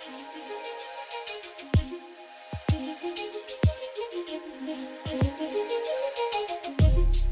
keep you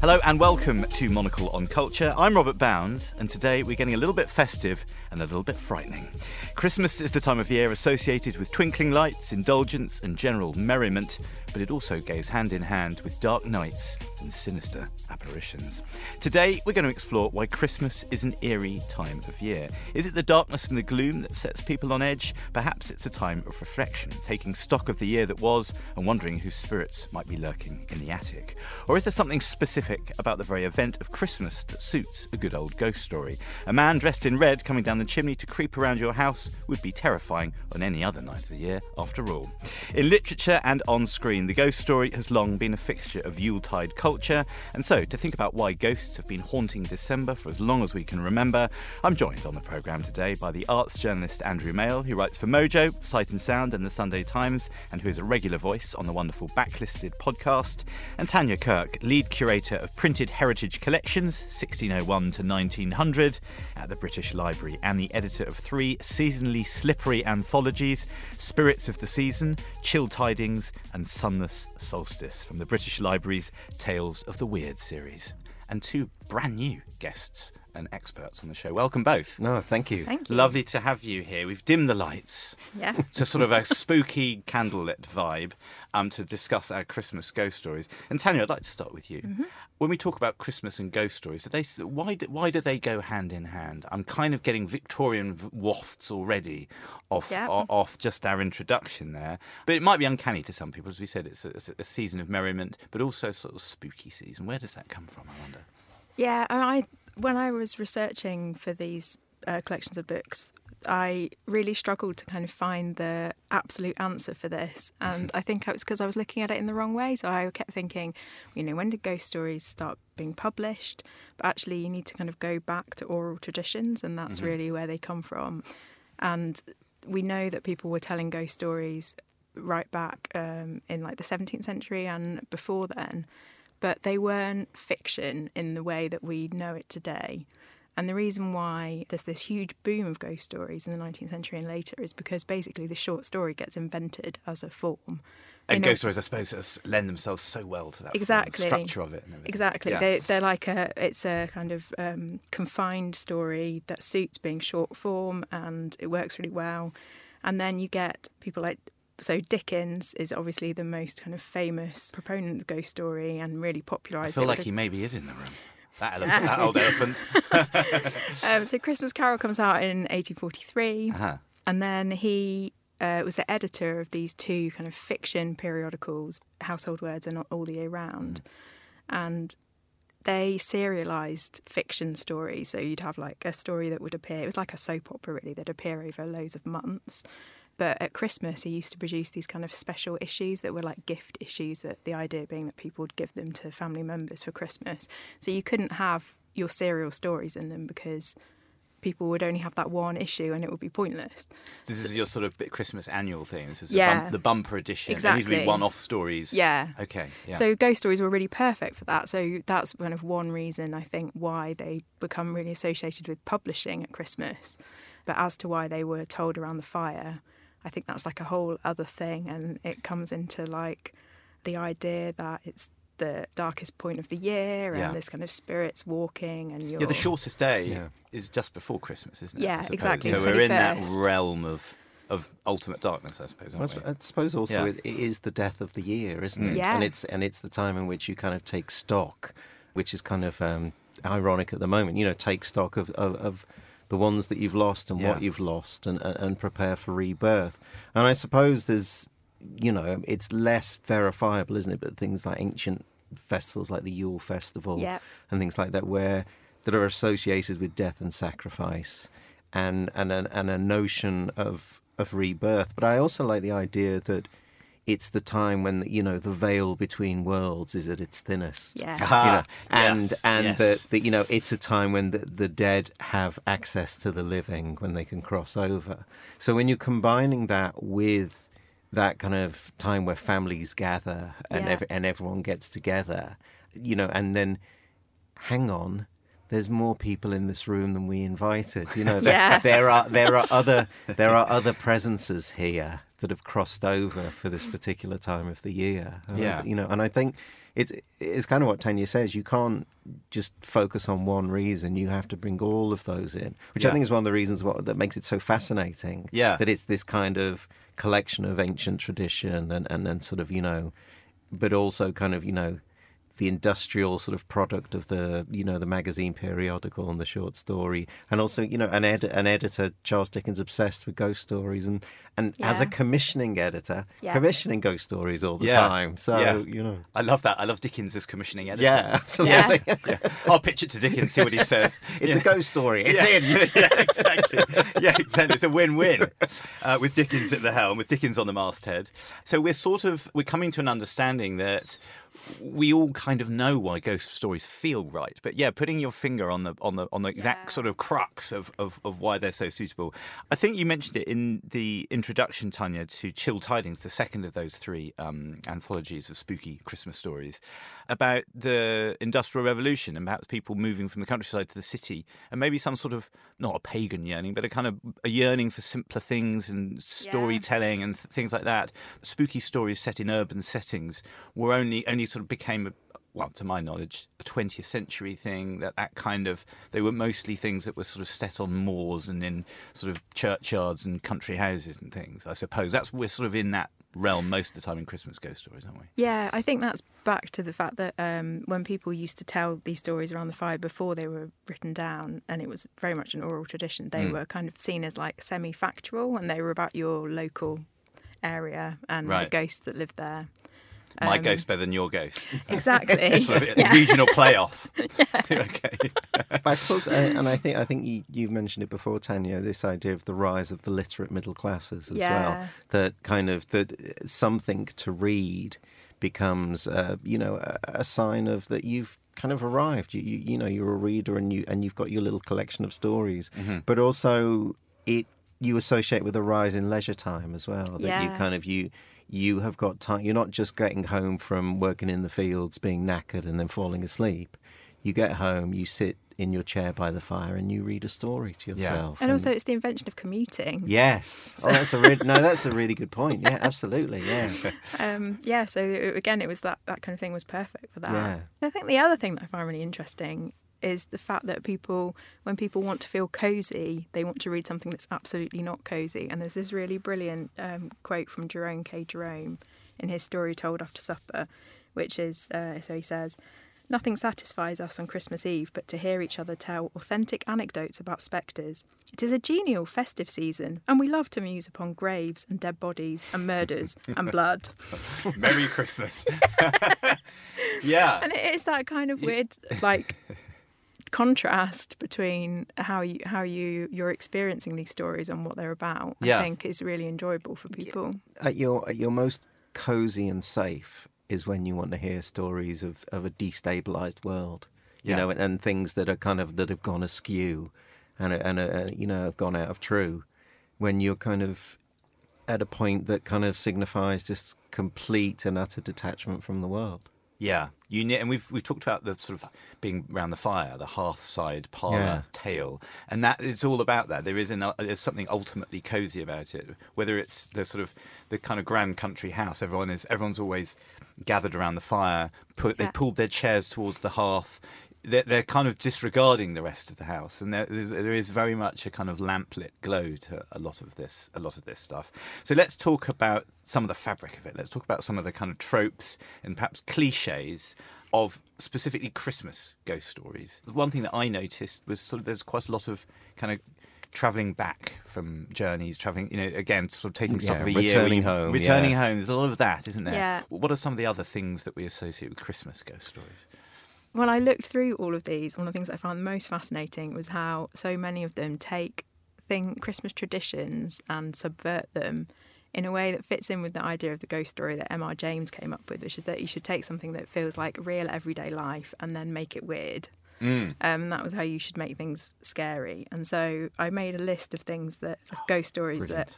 Hello and welcome to Monocle on Culture. I'm Robert Bounds, and today we're getting a little bit festive and a little bit frightening. Christmas is the time of year associated with twinkling lights, indulgence, and general merriment, but it also goes hand in hand with dark nights and sinister apparitions. Today we're going to explore why Christmas is an eerie time of year. Is it the darkness and the gloom that sets people on edge? Perhaps it's a time of reflection, taking stock of the year that was and wondering whose spirits might be lurking in the attic. Or is there something specific about the very event of Christmas that suits a good old ghost story? A man dressed in red coming down the chimney to creep around your house would be terrifying on any other night of the year, after all. In literature and on screen, the ghost story has long been a fixture of Yuletide culture, and so to think about why ghosts have been haunting December for as long as we can remember, I'm joined on the programme today by the arts journalist Andrew Male, who writes for Mojo, Sight and Sound, and the Sunday Times, and who is a regular voice on the wonderful Backlisted podcast, and Tanya Kirk, lead curator of printed heritage collections 1601 to 1900 at the British Library, and the editor of three seasonally slippery anthologies Spirits of the Season, Chill Tidings, and Sunless Solstice from the British Library's Tales of the Weird series. And two brand new guests and experts on the show. Welcome both. No, thank you. Thank you. Lovely to have you here. We've dimmed the lights Yeah. to sort of a spooky candlelit vibe um, to discuss our Christmas ghost stories. And Tanya, I'd like to start with you. Mm-hmm. When we talk about Christmas and ghost stories, do they why do, why do they go hand in hand? I'm kind of getting Victorian wafts already off o- off just our introduction there, but it might be uncanny to some people. As we said, it's a, it's a season of merriment, but also a sort of spooky season. Where does that come from? I wonder. Yeah, I when I was researching for these uh, collections of books, I really struggled to kind of find the absolute answer for this, and I think it was because I was looking at it in the wrong way. So I kept thinking, you know, when did ghost stories start being published? But actually, you need to kind of go back to oral traditions, and that's really where they come from. And we know that people were telling ghost stories right back um, in like the 17th century and before then, but they weren't fiction in the way that we know it today. And the reason why there's this huge boom of ghost stories in the 19th century and later is because basically the short story gets invented as a form. And ghost stories, I suppose, lend themselves so well to that form, Exactly. structure of it. Exactly. Yeah. They, they're like a, it's a kind of um, confined story that suits being short form and it works really well. And then you get people like, so Dickens is obviously the most kind of famous proponent of the ghost story and really popularised. I feel like he maybe is in the room. That elephant, that old elephant. um, so Christmas Carol comes out in 1843. Uh-huh. And then he uh, was the editor of these two kind of fiction periodicals, Household Words and All the Year Round. And they serialized fiction stories. So you'd have like a story that would appear, it was like a soap opera really, that'd appear over loads of months. But at Christmas, he used to produce these kind of special issues that were like gift issues, that the idea being that people would give them to family members for Christmas. So you couldn't have your serial stories in them because people would only have that one issue and it would be pointless. This is your sort of Christmas annual thing. This is Yeah. the, bum- the bumper edition. And these would be one-off stories. Yeah. Okay. Yeah. So ghost stories were really perfect for that. So that's kind of one reason I think why they become really associated with publishing at Christmas. But as to why they were told around the fire, I think that's like a whole other thing and it comes into like the idea that it's the darkest point of the year and Yeah. this kind of spirits walking and you're yeah, the shortest day Yeah. is just before Christmas, isn't it? Yeah, exactly, So the we're in that realm of of ultimate darkness, I suppose, Well, aren't I we? s- I suppose also Yeah. it, it is the death of the year, isn't it? Yeah. And it's and it's the time in which you kind of take stock, which is kind of um, ironic at the moment. You know, take stock of, of, of the ones that you've lost and Yeah. what you've lost, and, and and prepare for rebirth. And I suppose there's, you know, it's less verifiable, isn't it? But things like ancient festivals, like the Yule Festival, Yeah. and things like that, where that are associated with death and sacrifice, and and a, and a notion of of rebirth. But I also like the idea that it's the time when you know the veil between worlds is at its thinnest. Yes. You know, Ah, and yes, and yes. that that you know it's a time when the, the dead have access to the living when they can cross over. So when you're combining that with that kind of time where families gather and Yeah. ev- and everyone gets together, you know, and then hang on, there's more people in this room than we invited. You know, Yeah. there, there are there are other there are other presences here that have crossed over for this particular time of the year. Uh, Yeah. you know, and I think it's it's kind of what Tanya says. You can't just focus on one reason. You have to bring all of those in, which Yeah. I think is one of the reasons what, that makes it so fascinating. Yeah. that it's this kind of collection of ancient tradition and and then sort of you know, but also kind of you know the industrial sort of product of the you know the magazine periodical and the short story and also you know an ed- an editor Charles Dickens obsessed with ghost stories and and as a commissioning editor Yeah. commissioning ghost stories all the Yeah. time so Yeah. you know I love that. I love Dickens as commissioning editor. yeah absolutely yeah. I'll pitch it to Dickens, see what he says. it's Yeah. a ghost story it's yeah. in yeah, exactly. Yeah, exactly. It's a win-win uh, with Dickens at the helm, with Dickens on the masthead. So we're sort of we're coming to an understanding that we all kind of know why ghost stories feel right. But yeah, putting your finger on the on the on the exact Yeah. sort of crux of, of, of why they're so suitable. I think you mentioned it in the introduction, Tanya, to Chill Tidings, the second of those three um, anthologies of spooky Christmas stories, about the Industrial Revolution and perhaps people moving from the countryside to the city, and maybe some sort of not a pagan yearning, but a kind of a yearning for simpler things and storytelling and th- things like that. Spooky stories set in urban settings were only only sort of became a well, to my knowledge, a 20th century thing. That that kind of they were mostly things that were sort of set on moors and in sort of churchyards and country houses and things. I suppose that's we're sort of in that realm most of the time in Christmas ghost stories, aren't we? Yeah, I think that's back to the fact that um, when people used to tell these stories around the fire before they were written down, and it was very much an oral tradition, they Mm. were kind of seen as like semi factual and they were about your local area and Right. the ghosts that lived there. My Um, ghost better than your ghost. Exactly. sort a Yeah. regional playoff. okay. But I suppose, uh, and I think I think you, you've mentioned it before, Tanya. This idea of the rise of the literate middle classes as well. That kind of that something to read becomes, uh, you know, a, a sign of that you've kind of arrived. You, you you know you're a reader and you and you've got your little collection of stories. Mm-hmm. But also it you associate with a rise in leisure time as well. That you kind of you you have got time. You're not just getting home from working in the fields, being knackered, and then falling asleep. You get home, you sit in your chair by the fire, and you read a story to Yeah. yourself. and also, it's the invention of commuting. yes, oh, that's a re- no, that's a really good point. Yeah, absolutely. Yeah, Um, yeah, so it- again, it was that, that kind of thing was perfect for that. Yeah. I think the other thing that I find really interesting is the fact that people, when people want to feel cozy, they want to read something that's absolutely not cozy. And there's this really brilliant um, quote from Jerome K. Jerome in his story Told After Supper, which is uh, so he says, Nothing satisfies us on Christmas Eve but to hear each other tell authentic anecdotes about spectres. It is a genial, festive season, and we love to muse upon graves and dead bodies and murders and blood. Merry Christmas. yeah. And it is that kind of weird, like, contrast between how you how you you're experiencing these stories and what they're about. Yeah. I think is really enjoyable for people. at your at your most cozy and safe is when you want to hear stories of, of a destabilized world, you Yeah. know, and, and things that are kind of that have gone askew, and and uh, you know have gone out of true. When you're kind of at a point that kind of signifies just complete and utter detachment from the world. Yeah, you and we've we've talked about the sort of being around the fire, the hearthside parlour Yeah. tale, and that it's all about that. There is an uh, there's something ultimately cozy about it. Whether it's the sort of the kind of grand country house, everyone is everyone's always gathered around the fire. Put they pulled their chairs towards the hearth. They're, they're kind of disregarding the rest of the house, and there, there's, very much a kind of lamplit glow to a lot of this, a lot of this stuff. So let's talk about some of the fabric of it. Let's talk about some of the kind of tropes and perhaps cliches of specifically Christmas ghost stories. One thing that I noticed was sort of there's quite a lot of kind of traveling back from journeys, traveling, you know, again, sort of taking stock Yeah, of a year, returning home, returning yeah. home. There's a lot of that, isn't there? Yeah. What are some of the other things that we associate with Christmas ghost stories? When I looked through all of these, one of the things that I found most fascinating was how so many of them take thing Christmas traditions and subvert them in a way that fits in with the idea of the ghost story that M.R. James came up with, which is that you should take something that feels like real everyday life and then make it weird. Mm. Um, that was how you should make things scary. And so I made a list of things that of ghost stories Brilliant.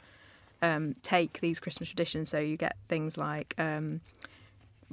that um, take these Christmas traditions. So you get things like um,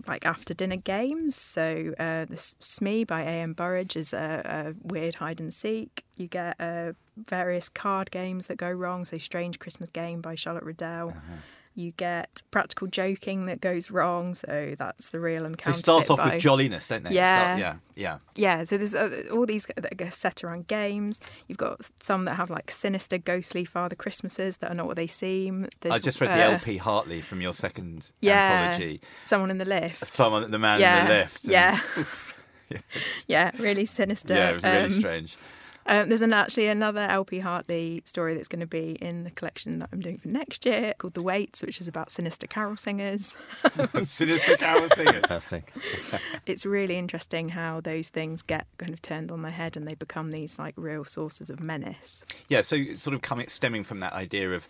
like after dinner games. So uh, the Smee by A.M. Burrage is a, a, weird hide and seek. You get uh, various card games that go wrong. So Strange Christmas Game by Charlotte Riddell. Uh-huh. You get practical joking that goes wrong, so that's the real and counterfeit. So start off by... with jolliness, don't they? Yeah, start, yeah, yeah, yeah. So there's uh, all these that are set around games. You've got some that have like sinister, ghostly Father Christmases that are not what they seem. There's, I just read uh, the L.P. Hartley from your second yeah, anthology. Someone in the lift. Someone, the man yeah, in the lift. And, yeah. yes. Yeah, really sinister. Yeah, it was really um, strange. Um, there's an, actually another LP Hartley story that's going to be in the collection that I'm doing for next year called The Waits, which is about sinister carol singers. sinister carol singers. Fantastic. it's really interesting how those things get kind of turned on their head and they become these like real sources of menace. Yeah, so sort of coming stemming from that idea of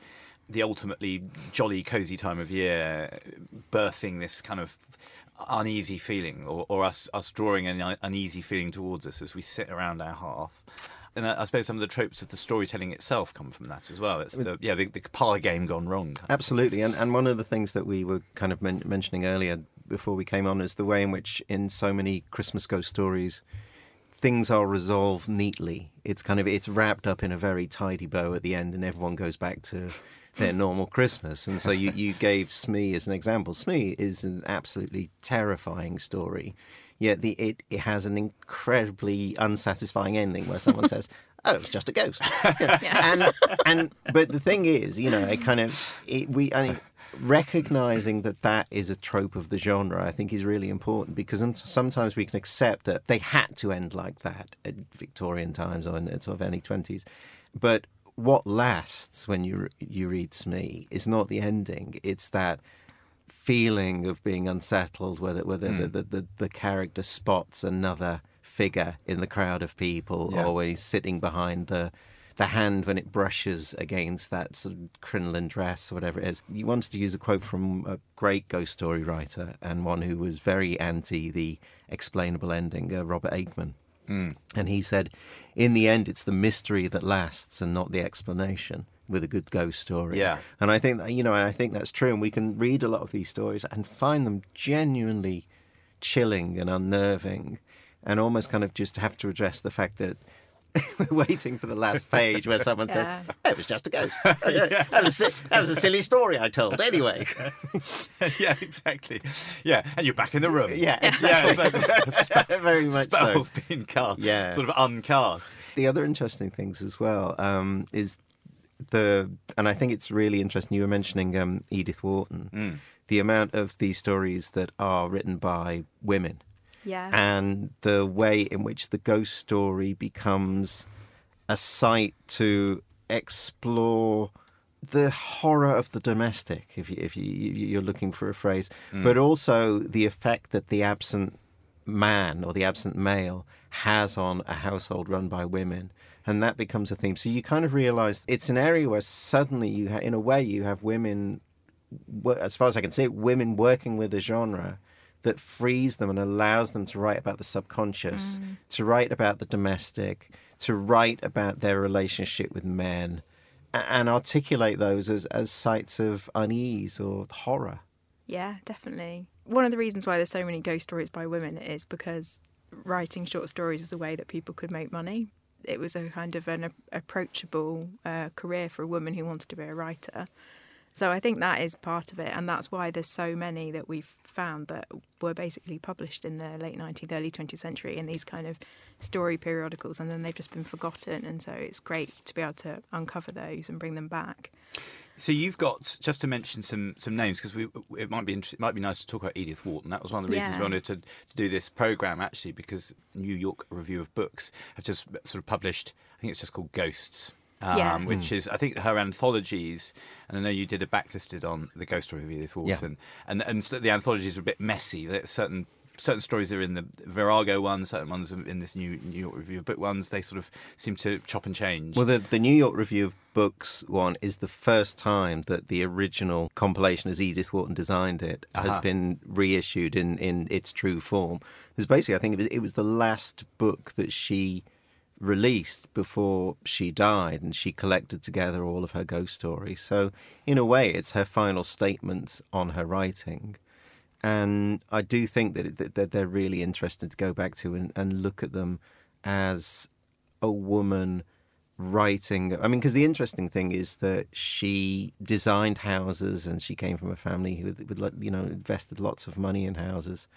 the ultimately jolly, cozy time of year, birthing this kind of uneasy feeling, or, or us us drawing an uneasy feeling towards us as we sit around our hearth and I, suppose some of the tropes of the storytelling itself come from that as well. It's the yeah the, the parlor game gone wrong. Absolutely, and and one of the things that we were kind of men- mentioning earlier before we came on is the way in which in so many Christmas ghost stories things are resolved neatly. It's kind of it's wrapped up in a very tidy bow at the end, and everyone goes back to their normal Christmas. And so you, you gave Smee as an example. Smee is an absolutely terrifying story yet the it, it has an incredibly unsatisfying ending where someone says, "Oh, it's just a ghost," yeah. and and but the thing is, you know, it kind of it, we I mean, recognizing that that is a trope of the genre, I think, is really important because sometimes we can accept that they had to end like that at Victorian times or in sort of early twenties, but what lasts when you you read Smee is not the ending; it's that feeling of being unsettled, whether whether mm. the, the, the, the, character spots another figure in the crowd of people, yeah. always sitting behind the the hand when it brushes against that sort of crinoline dress or whatever it is. You wanted to use a quote from a great ghost story writer and one who was very anti the explainable ending, uh, Robert Aickman. Mm. And he said, in the end, it's the mystery that lasts and not the explanation with a good ghost story. Yeah. And I think that, you know, I think that's true. And we can read a lot of these stories and find them genuinely chilling and unnerving and almost kind of just have to address the fact that we're waiting for the last page where someone yeah. says, oh, "It was just a ghost." yeah. that, was a, that was a silly story I told. Anyway. yeah, exactly. Yeah, and you're back in the room. Yeah, exactly. Yeah, very much spells so. being cast. Yeah, sort of uncast. The other interesting things as well um, is the and I think it's really interesting. You were mentioning um, Edith Wharton, mm. the amount of these stories that are written by women, yeah, and the way in which the ghost story becomes a site to explore the horror of the domestic, if you, if you, you're looking for a phrase, mm. but also the effect that the absent man or the absent male has on a household run by women and that becomes a theme. So you kind of realize it's an area where suddenly you, ha- in a way, you have women, as far as I can see, women working with a genre that frees them and allows them to write about the subconscious, mm. to write about the domestic, to write about their relationship with men, and articulate those as, as sites of unease or horror. Yeah, definitely. One of the reasons why there's so many ghost stories by women is because writing short stories was a way that people could make money it was a kind of an approachable uh, career for a woman who wanted to be a writer. So I think that is part of it, and that's why there's so many that we've found that were basically published in the late 19th, early 20th century in these kind of story periodicals, and then they've just been forgotten. And so it's great to be able to uncover those and bring them back. So you've got just to mention some some names because we it might be it might be nice to talk about Edith Wharton. That was one of the reasons yeah. we wanted to, to do this program actually because New York Review of Books have just sort of published. I think it's just called Ghosts. Um, yeah. which mm. is I think her anthologies, and I know you did a backlisted on the ghost story of Edith Wharton, yeah. and and the anthologies are a bit messy. certain certain stories are in the Virago one, certain ones are in this new New York Review of Book ones. They sort of seem to chop and change. Well, the, the New York Review of Books one is the first time that the original compilation, as Edith Wharton designed it, uh-huh. has been reissued in, in its true form. Because basically, I think it was, it was the last book that she released before she died, and she collected together all of her ghost stories. So, in a way, it's her final statement on her writing and I do think that, that they're really interesting to go back to and, and look at them as a woman writing. I mean, because the interesting thing is that she designed houses, and she came from a family who, you know, invested lots of money in houses.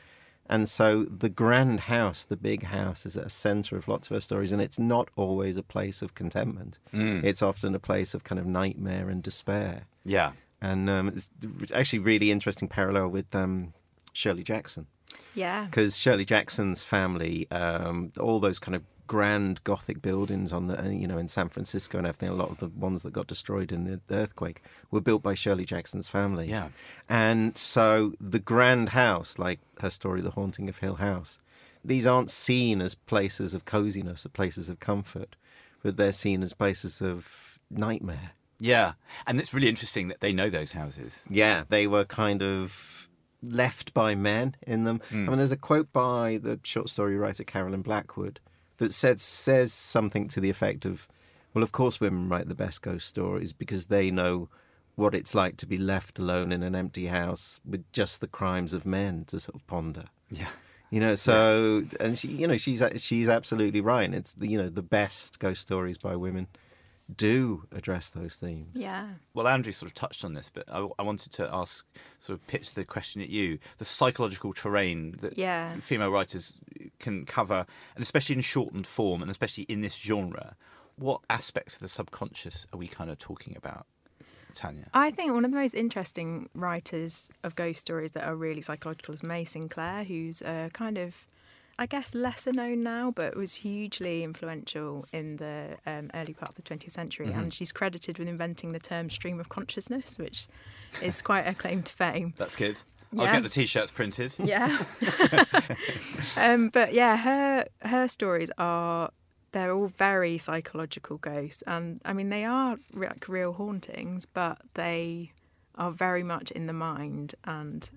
And so the grand house, the big house, is at the center of lots of her stories, and it's not always a place of contentment. Mm. It's often a place of kind of nightmare and despair. Yeah. And um, it's actually really interesting parallel with um, Shirley Jackson. Yeah. Because Shirley Jackson's family, um, all those kind of grand Gothic buildings on the, uh, you know, in San Francisco and everything, a lot of the ones that got destroyed in the, the earthquake were built by Shirley Jackson's family. Yeah. And so the grand house, like her story, The Haunting of Hill House, these aren't seen as places of coziness or places of comfort, but they're seen as places of nightmare. Yeah. And it's really interesting that they know those houses. Yeah, they were kind of left by men in them. I hmm. mean, there's a quote by the short story writer Carolyn Blackwood that said, says something to the effect of, well, of course, women write the best ghost stories because they know what it's like to be left alone in an empty house with just the crimes of men to sort of ponder. Yeah. You know, so and she, you know, she's she's absolutely right. It's the, you know the best ghost stories by women do address those themes. Yeah. Well, Andrew sort of touched on this, but I, I wanted to ask, sort of pitch the question at you: the psychological terrain that Yeah. female writers can cover, and especially in shortened form, and especially in this genre. What aspects of the subconscious are we kind of talking about, Tanya? I think one of the most interesting writers of ghost stories that are really psychological is May Sinclair, who's a kind of, I guess, lesser known now, but was hugely influential in the um, early part of the 20th century. And she's credited with inventing the term stream of consciousness, which is quite a claim to fame. That's good. I'll get the t-shirts printed. Yeah. um, but yeah, her her stories are they're all very psychological ghosts, and I mean they are like real hauntings, but they are very much in the mind, and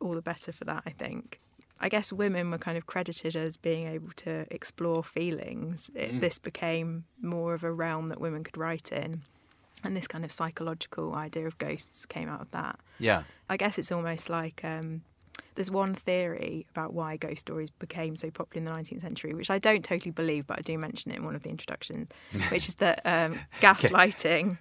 all the better for that, I think. I guess women were kind of credited as being able to explore feelings. It, This became more of a realm that women could write in. And this kind of psychological idea of ghosts came out of that. Yeah. I guess it's almost like um, there's one theory about why ghost stories became so popular in the 19th century, which I don't totally believe, but I do mention it in one of the introductions, which is that um, gaslighting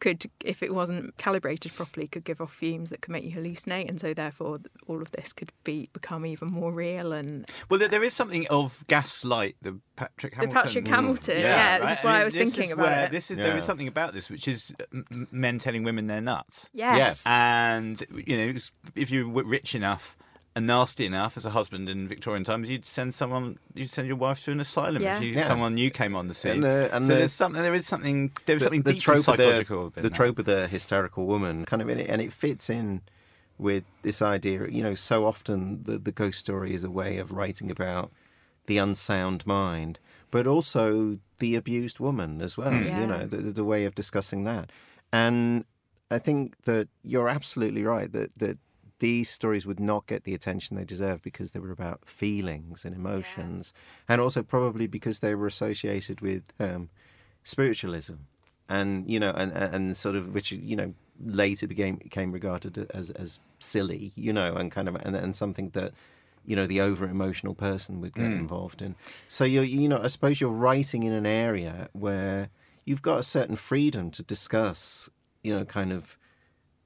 could, if it wasn't calibrated properly, could give off fumes that could make you hallucinate, and so therefore all of this could be become even more real and Well, there- there is something of Gaslight, the Patrick Hamilton. the Patrick Hamilton, yeah, this is why I was thinking about where- it. This is there is something about this which is m- m- men telling women they're nuts. yes, And you know, if you were rich enough and nasty enough as a husband in Victorian times, you'd send someone, you'd send your wife to an asylum Yeah. if you, Yeah. someone new came on the scene. And, uh, and so the- there's something. There is something. There is the, something the deeply trope of psychological. the, the trope of the hysterical woman kind of in it, and it fits in with this idea. You know, so often the the ghost story is a way of writing about the unsound mind, but also the abused woman as well. Yeah. You know, the, the way of discussing that, and I think that you're absolutely right that that. These stories would not get the attention they deserve because they were about feelings and emotions, and also probably because they were associated with um, spiritualism and you know and and sort of which you know later became became regarded as as silly you know and kind of and, and something that you know the over emotional person would get involved in. So you're you know i suppose you're writing in an area where you've got a certain freedom to discuss you know kind of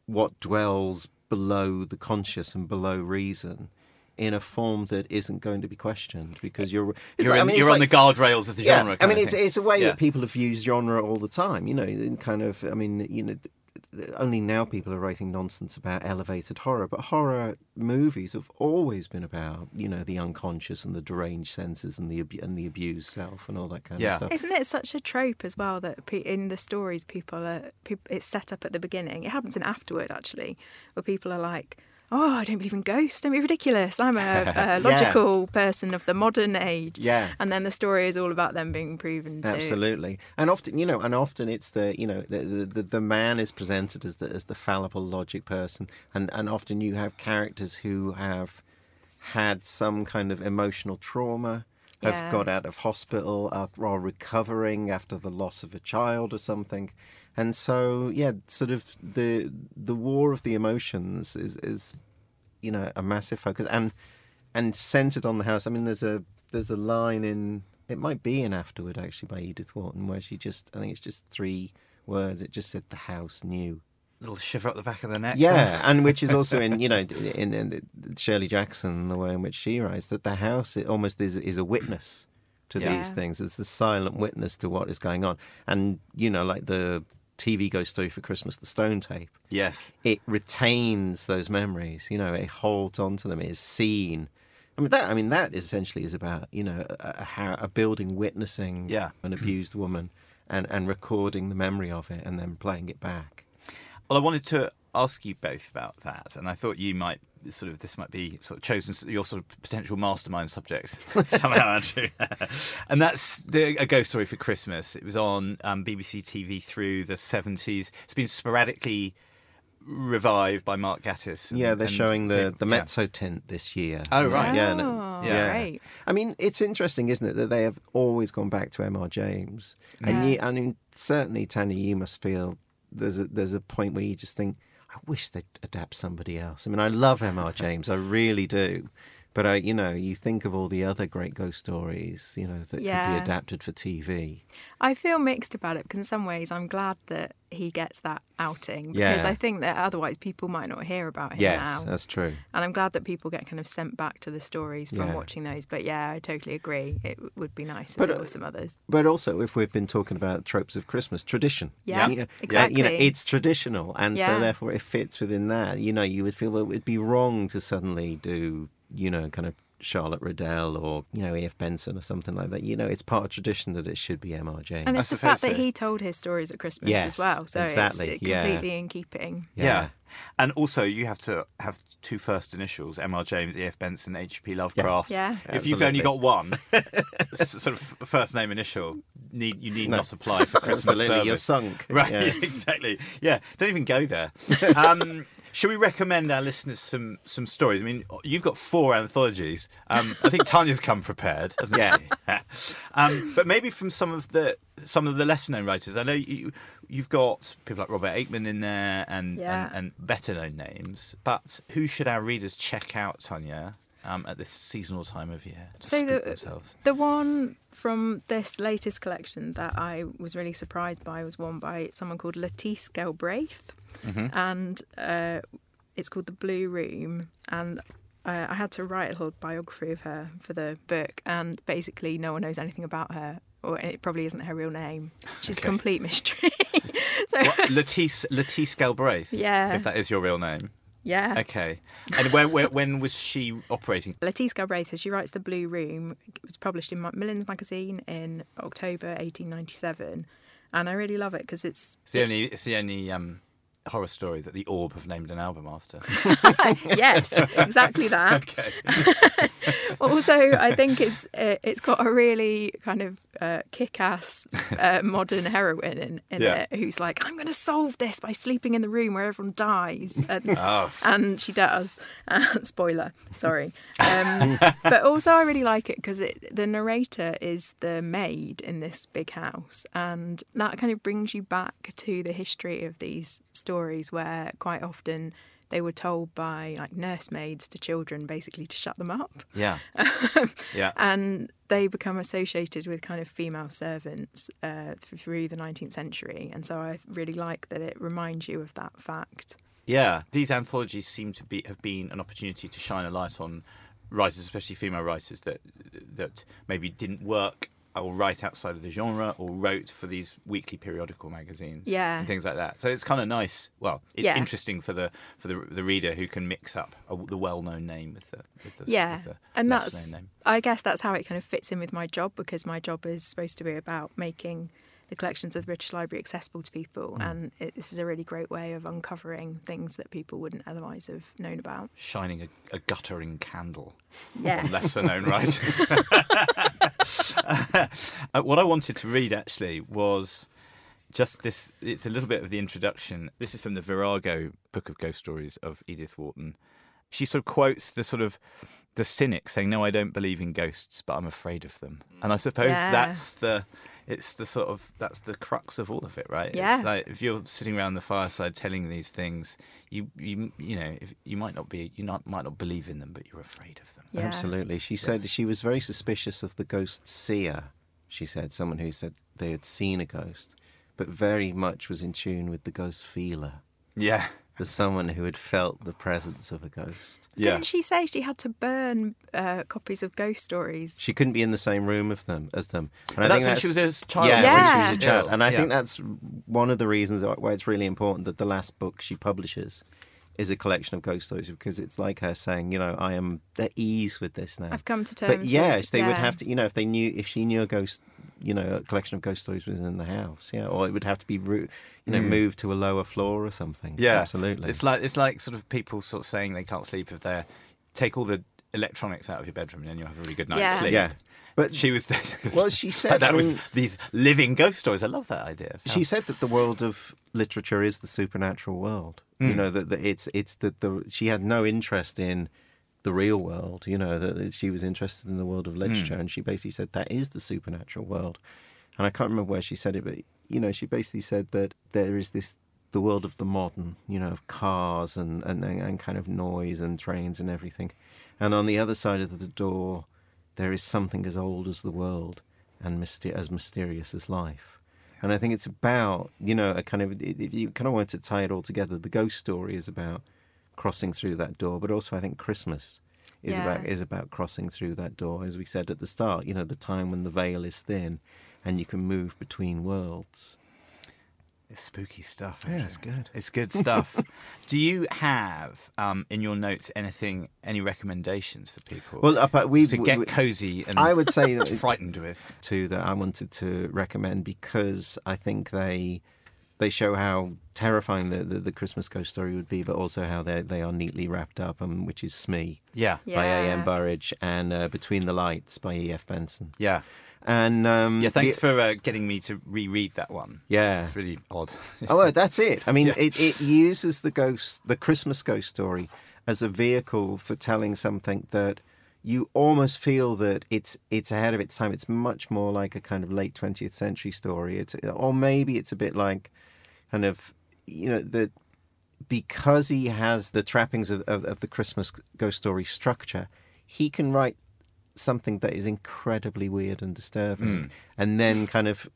what dwells below the conscious and below reason in a form that isn't going to be questioned because you're You're, like- I mean, you're on like- the guardrails of the yeah, genre. I mean, it's it's a way Yeah. that people have used genre all the time. You know, in kind of. I mean, you know, only now people are writing nonsense about elevated horror, but horror movies have always been about you know the unconscious and the deranged senses and the and the abused self and all that kind Yeah. of stuff. Isn't it such a trope as well that in the stories people are it's set up at the beginning. It happens in afterward actually, where people are like, "Oh, I don't believe in ghosts. Don't be ridiculous. I'm a, a logical person of the modern age." Yeah. and then the story is all about them being proven to. Absolutely, and often you know, and often it's the you know the the, the, man is presented as the as the fallible logic person, and and often you have characters who have had some kind of emotional trauma, have Yeah. got out of hospital, are, are recovering after the loss of a child or something, and so yeah, sort of the the war of the emotions is is you know a massive focus and and centered on the house. I mean, there's a there's a line in it might be in Afterward actually by Edith Wharton where she just I think it's just three words. It just said the house knew. little shiver up the back of the neck. Yeah, and which is also in you know in, in Shirley Jackson the way in which she writes that the house it almost is is a witness to Yeah. these things. It's the silent witness to what is going on, and you know like the TV Ghost Story for Christmas, the Stone Tape. Yes. It retains those memories. You know, it holds on to them. It is seen. I mean that. I mean that essentially is about you know a, a, a building witnessing Yeah. an abused woman and and recording the memory of it and then playing it back. Well, I wanted to ask you both about that, and I thought you might sort of this might be sort of chosen your sort of potential mastermind subject somehow, Andrew. and that's the, a ghost story for Christmas. It was on um, BBC TV through the seventies. It's been sporadically revived by Mark Gatiss. and- Yeah, they're and- showing the the yeah. Mezzotint this year. Oh, right. Yeah, Oh, no, yeah. great. I mean, it's interesting, isn't it, that they have always gone back to M.R. James, and you, I mean, certainly, Tanya, you must feel there's a there's a point where you just think, I wish they'd adapt somebody else. I mean, I love M.R. James, I really do. But I, you know, you think of all the other great ghost stories, you know, that could be adapted for TV. I feel mixed about it because in some ways I'm glad that he gets that outing because Yeah. I think that otherwise people might not hear about him Yes, now. that's true. And I'm glad that people get kind of sent back to the stories from Yeah. watching those. But yeah, I totally agree. It would be nice But, uh, some others. But also, if we've been talking about tropes of Christmas, tradition. Yeah, You know, exactly. You know, it's traditional, and so therefore it fits within that. You know, you would feel it would be wrong to suddenly do, you know, kind of Charlotte Riddell or you know E.F. Benson or something like that. You know, it's part of tradition that it should be M.R. James. And I it's the suppose fact that he told his stories at Christmas Yes, as well. So exactly, it's yeah. completely in keeping. Yeah. And also, you have to have two first initials: M.R. James, E.F. Benson, H.P. Lovecraft. Yeah. If you've only got one sort of first name initial, need you need No. not apply for Christmas Absolutely, you're sunk. Right, Yeah. exactly. Yeah, don't even go there. Um, should we recommend our listeners some some stories? I mean, you've got four anthologies. Um, I think Tanya's come prepared, hasn't Yeah. she? um, but maybe from some of the some of the lesser known writers. I know you you've got people like Robert Aickman in there and Yeah. and, and better known names. But who should our readers check out, Tanya? Um, at this seasonal time of year So the- themselves. The one from this latest collection that I was really surprised by was one by someone called Lettice Galbraith, Mm-hmm. and uh, it's called The Blue Room. And uh, I had to write a little biography of her for the book, and basically no one knows anything about her, or it probably isn't her real name. She's Okay. a complete mystery. so What, Lettice Lettice Galbraith. Yeah. if that is your real name. yeah, Okay. And when, when when was she operating? Lettice Galbraith, she writes The Blue Room. It was published in Macmillan's magazine in October 1897. And I really love it because it's. It's the only it's the only um, horror story that the Orb have named an album after. yes, exactly that. okay. Also, I think it's uh, it's got a really kind of uh, kick-ass uh, modern heroine in, in Yeah. it who's like, I'm going to solve this by sleeping in the room where everyone dies, and, Oh. and she does. Uh, spoiler, sorry. Um, but also, I really like it because the narrator is the maid in this big house, and that kind of brings you back to the history of these stories where quite often. They were told by like nursemaids to children basically to shut them up Yeah. yeah. and they become associated with kind of female servants uh, through the 19th century and so i really like that it reminds you of that fact Yeah. These anthologies seem to be have been an opportunity to shine a light on writers, especially female writers that that maybe didn't work or write outside of the genre or wrote for these weekly periodical magazines Yeah. and things like that so it's kind of nice well it's Yeah. interesting for the for the, the reader who can mix up a, the well-known name with the with the, yeah with the and that's i guess that's how it kind of fits in with my job because my job is supposed to be about making the collections of the british library accessible to people and it, this is a really great way of uncovering things that people wouldn't otherwise have known about shining a, a guttering candle yes lesser known writers. uh, what I wanted to read actually was just this. It's a little bit of the introduction. This is from the Virago Book of Ghost Stories of Edith Wharton. She sort of quotes the sort of the cynic saying, "No, I don't believe in ghosts, but I'm afraid of them." And I suppose Yeah. that's the it's the sort of that's the crux of all of it, right? Yeah. It's like if you're sitting around the fireside telling these things, you you you know if, you might not be you not might not believe in them, but you're afraid of them. Yeah. Absolutely. She said she was very suspicious of the ghost seer. She said someone who said they had seen a ghost, but very much was in tune with the ghost feeler. Yeah. As someone who had felt the presence of a ghost. Yeah. Didn't she say she had to burn uh, copies of ghost stories? She couldn't be in the same room of them as them. And But that's when she was a child. Yeah, Yeah. when she was a child. And I Yeah. think that's one of the reasons why it's really important that the last book she publishes is a collection of ghost stories because it's like her saying, you know, I am at ease with this now. I've come to terms. But yes, with, they would have to, you know, if they knew, if she knew a ghost, you know, a collection of ghost stories was in the house, yeah, or it would have to be, ru- you know, moved to a lower floor or something. Mm. Yeah, absolutely. It's like it's like sort of people sort of saying they can't sleep if they take all the electronics out of your bedroom and then you'll have a really good night's Yeah. sleep. yeah, but She was. Well, she like said, that I with these living ghost stories. I love that idea. She said that the world of literature is the supernatural world. You know that, that it's it's that the she had no interest in the real world. You know that she was interested in the world of literature, hmm. and she basically said that is the supernatural world. And I can't remember where she said it, but you know she basically said that there is this the world of the modern, you know, of cars and and, and kind of noise and trains and everything, and on the other side of the door there is something as old as the world and myster- as mysterious as life. And I think it's about, you know, a kind of, if you kind of want to tie it all together, the ghost story is about crossing through that door, but also I think Christmas is Yeah. about is about crossing through that door, as we said at the start. You know, the time when the veil is thin, and you can move between worlds. It's spooky stuff. Yeah, it's good. It's good stuff. Do you have um, in your notes anything, any recommendations for people? Well, uh, but we to get we- cozy and I would say that- frightened with. two that I wanted to recommend because I think they they show how terrifying the, the, the Christmas ghost story would be, but also how they they are neatly wrapped up, um, which is Smee Yeah, by A. M. Yeah. Burrage and uh, Between the Lights by E. F. Benson. yeah, And um, yeah. Thanks the- for uh, getting me to reread that one. yeah. It's really odd. Oh, well, that's it. I mean, Yeah. it, it uses the ghost, the Christmas ghost story, as a vehicle for telling something that you almost feel that it's it's ahead of its time. It's much more like a kind of late twentieth century story. It's or maybe it's a bit like kind of you know the because he has the trappings of, of, of the Christmas ghost story structure, he can write something that is incredibly weird and disturbing, hmm. and then kind of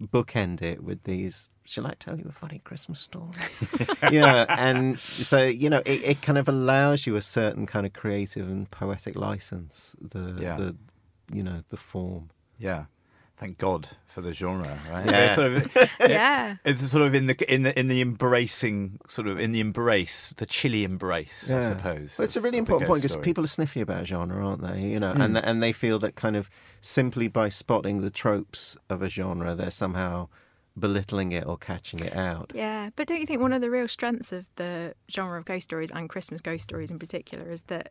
bookend it with these. Shall I tell you a funny Christmas story? you know, and so you know, it, it kind of allows you a certain kind of creative and poetic license. The Yeah. the you know the form. Yeah. Thank God for the genre, right? Yeah. It's sort of, Yeah. it's sort of in the in the in the embracing sort of in the embrace, the chilly embrace, I suppose. Well, it's a really important point because people are sniffy about genre, aren't they? You know, Hmm. and and they feel that kind of simply by spotting the tropes of a genre, they're somehow belittling it or catching it out. Yeah, but don't you think one of the real strengths of the genre of ghost stories and Christmas ghost stories in particular is that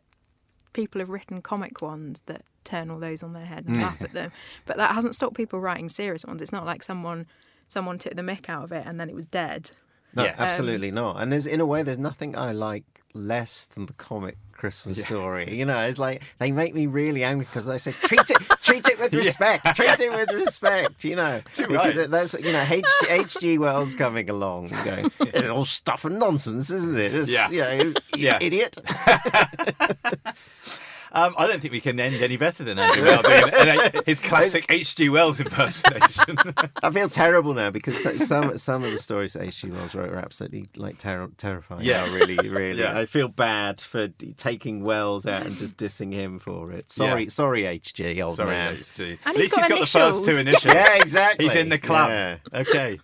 people have written comic ones that turn all those on their head and mm. laugh at them, but that hasn't stopped people writing serious ones. It's not like someone someone took the mick out of it and then it was dead. No, Yes. Um, absolutely not. And there's in a way, there's nothing I like less than the comic Christmas story. You know, it's like they make me really angry because I say treat it, treat it with respect, treat it with respect. You know, Too because right. it, that's you know H. H.G. Wells coming along, going, it's all stuff and nonsense, isn't it? It's, Yeah. you know, Yeah. idiot. Um, I don't think we can end any better than Andrew Male doing an- his classic H.G. Wells impersonation. I feel terrible now because some some of the stories that H.G. Wells wrote are absolutely like ter- terrifying. Yeah. Yeah, really, really. Yeah. I feel bad for d- taking Wells out and just dissing him for it. Sorry, Yeah. sorry, H.G. Old Sorry, man. H.G. At least got he's got the first two initials. initials. Yeah, exactly. He's in the club. Yeah. Okay.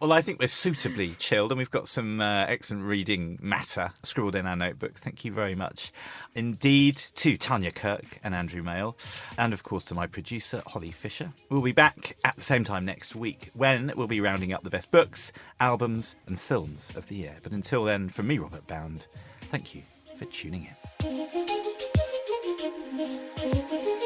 Well, I think we're suitably chilled, and we've got some uh, excellent reading matter scribbled in our notebooks. Thank you very much indeed to Tanya Kirk and Andrew Male, and of course to my producer, Holly Fisher. We'll be back at the same time next week when we'll be rounding up the best books, albums, and films of the year. But until then, from me, Robert Bound, thank you for tuning in.